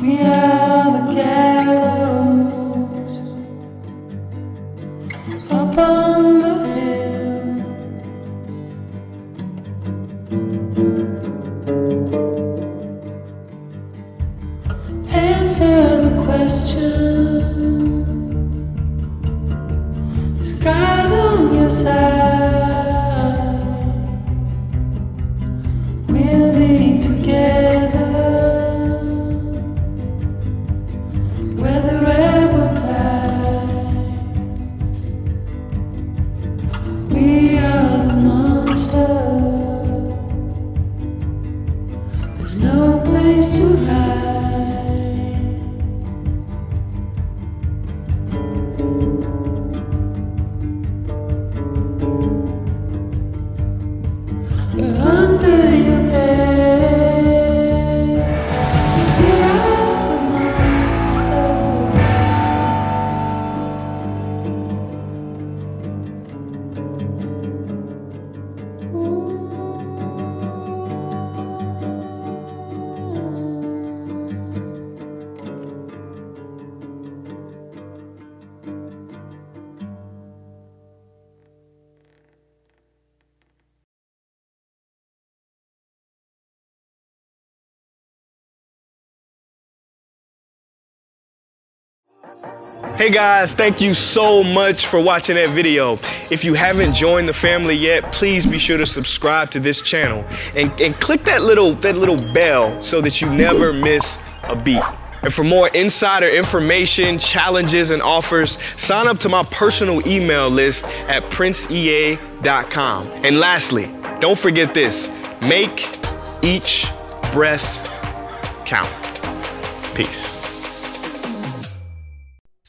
We are the gallows up on the hill. Answer the question Is God on your side? Ooh. Hey guys, thank you so much for watching that video. If you haven't joined the family yet, please be sure to subscribe to this channel and, and click that little that little bell so that you never miss a beat. And for more insider information, challenges, and offers, sign up to my personal email list at princeea.com. And lastly, don't forget this make each breath count. Peace.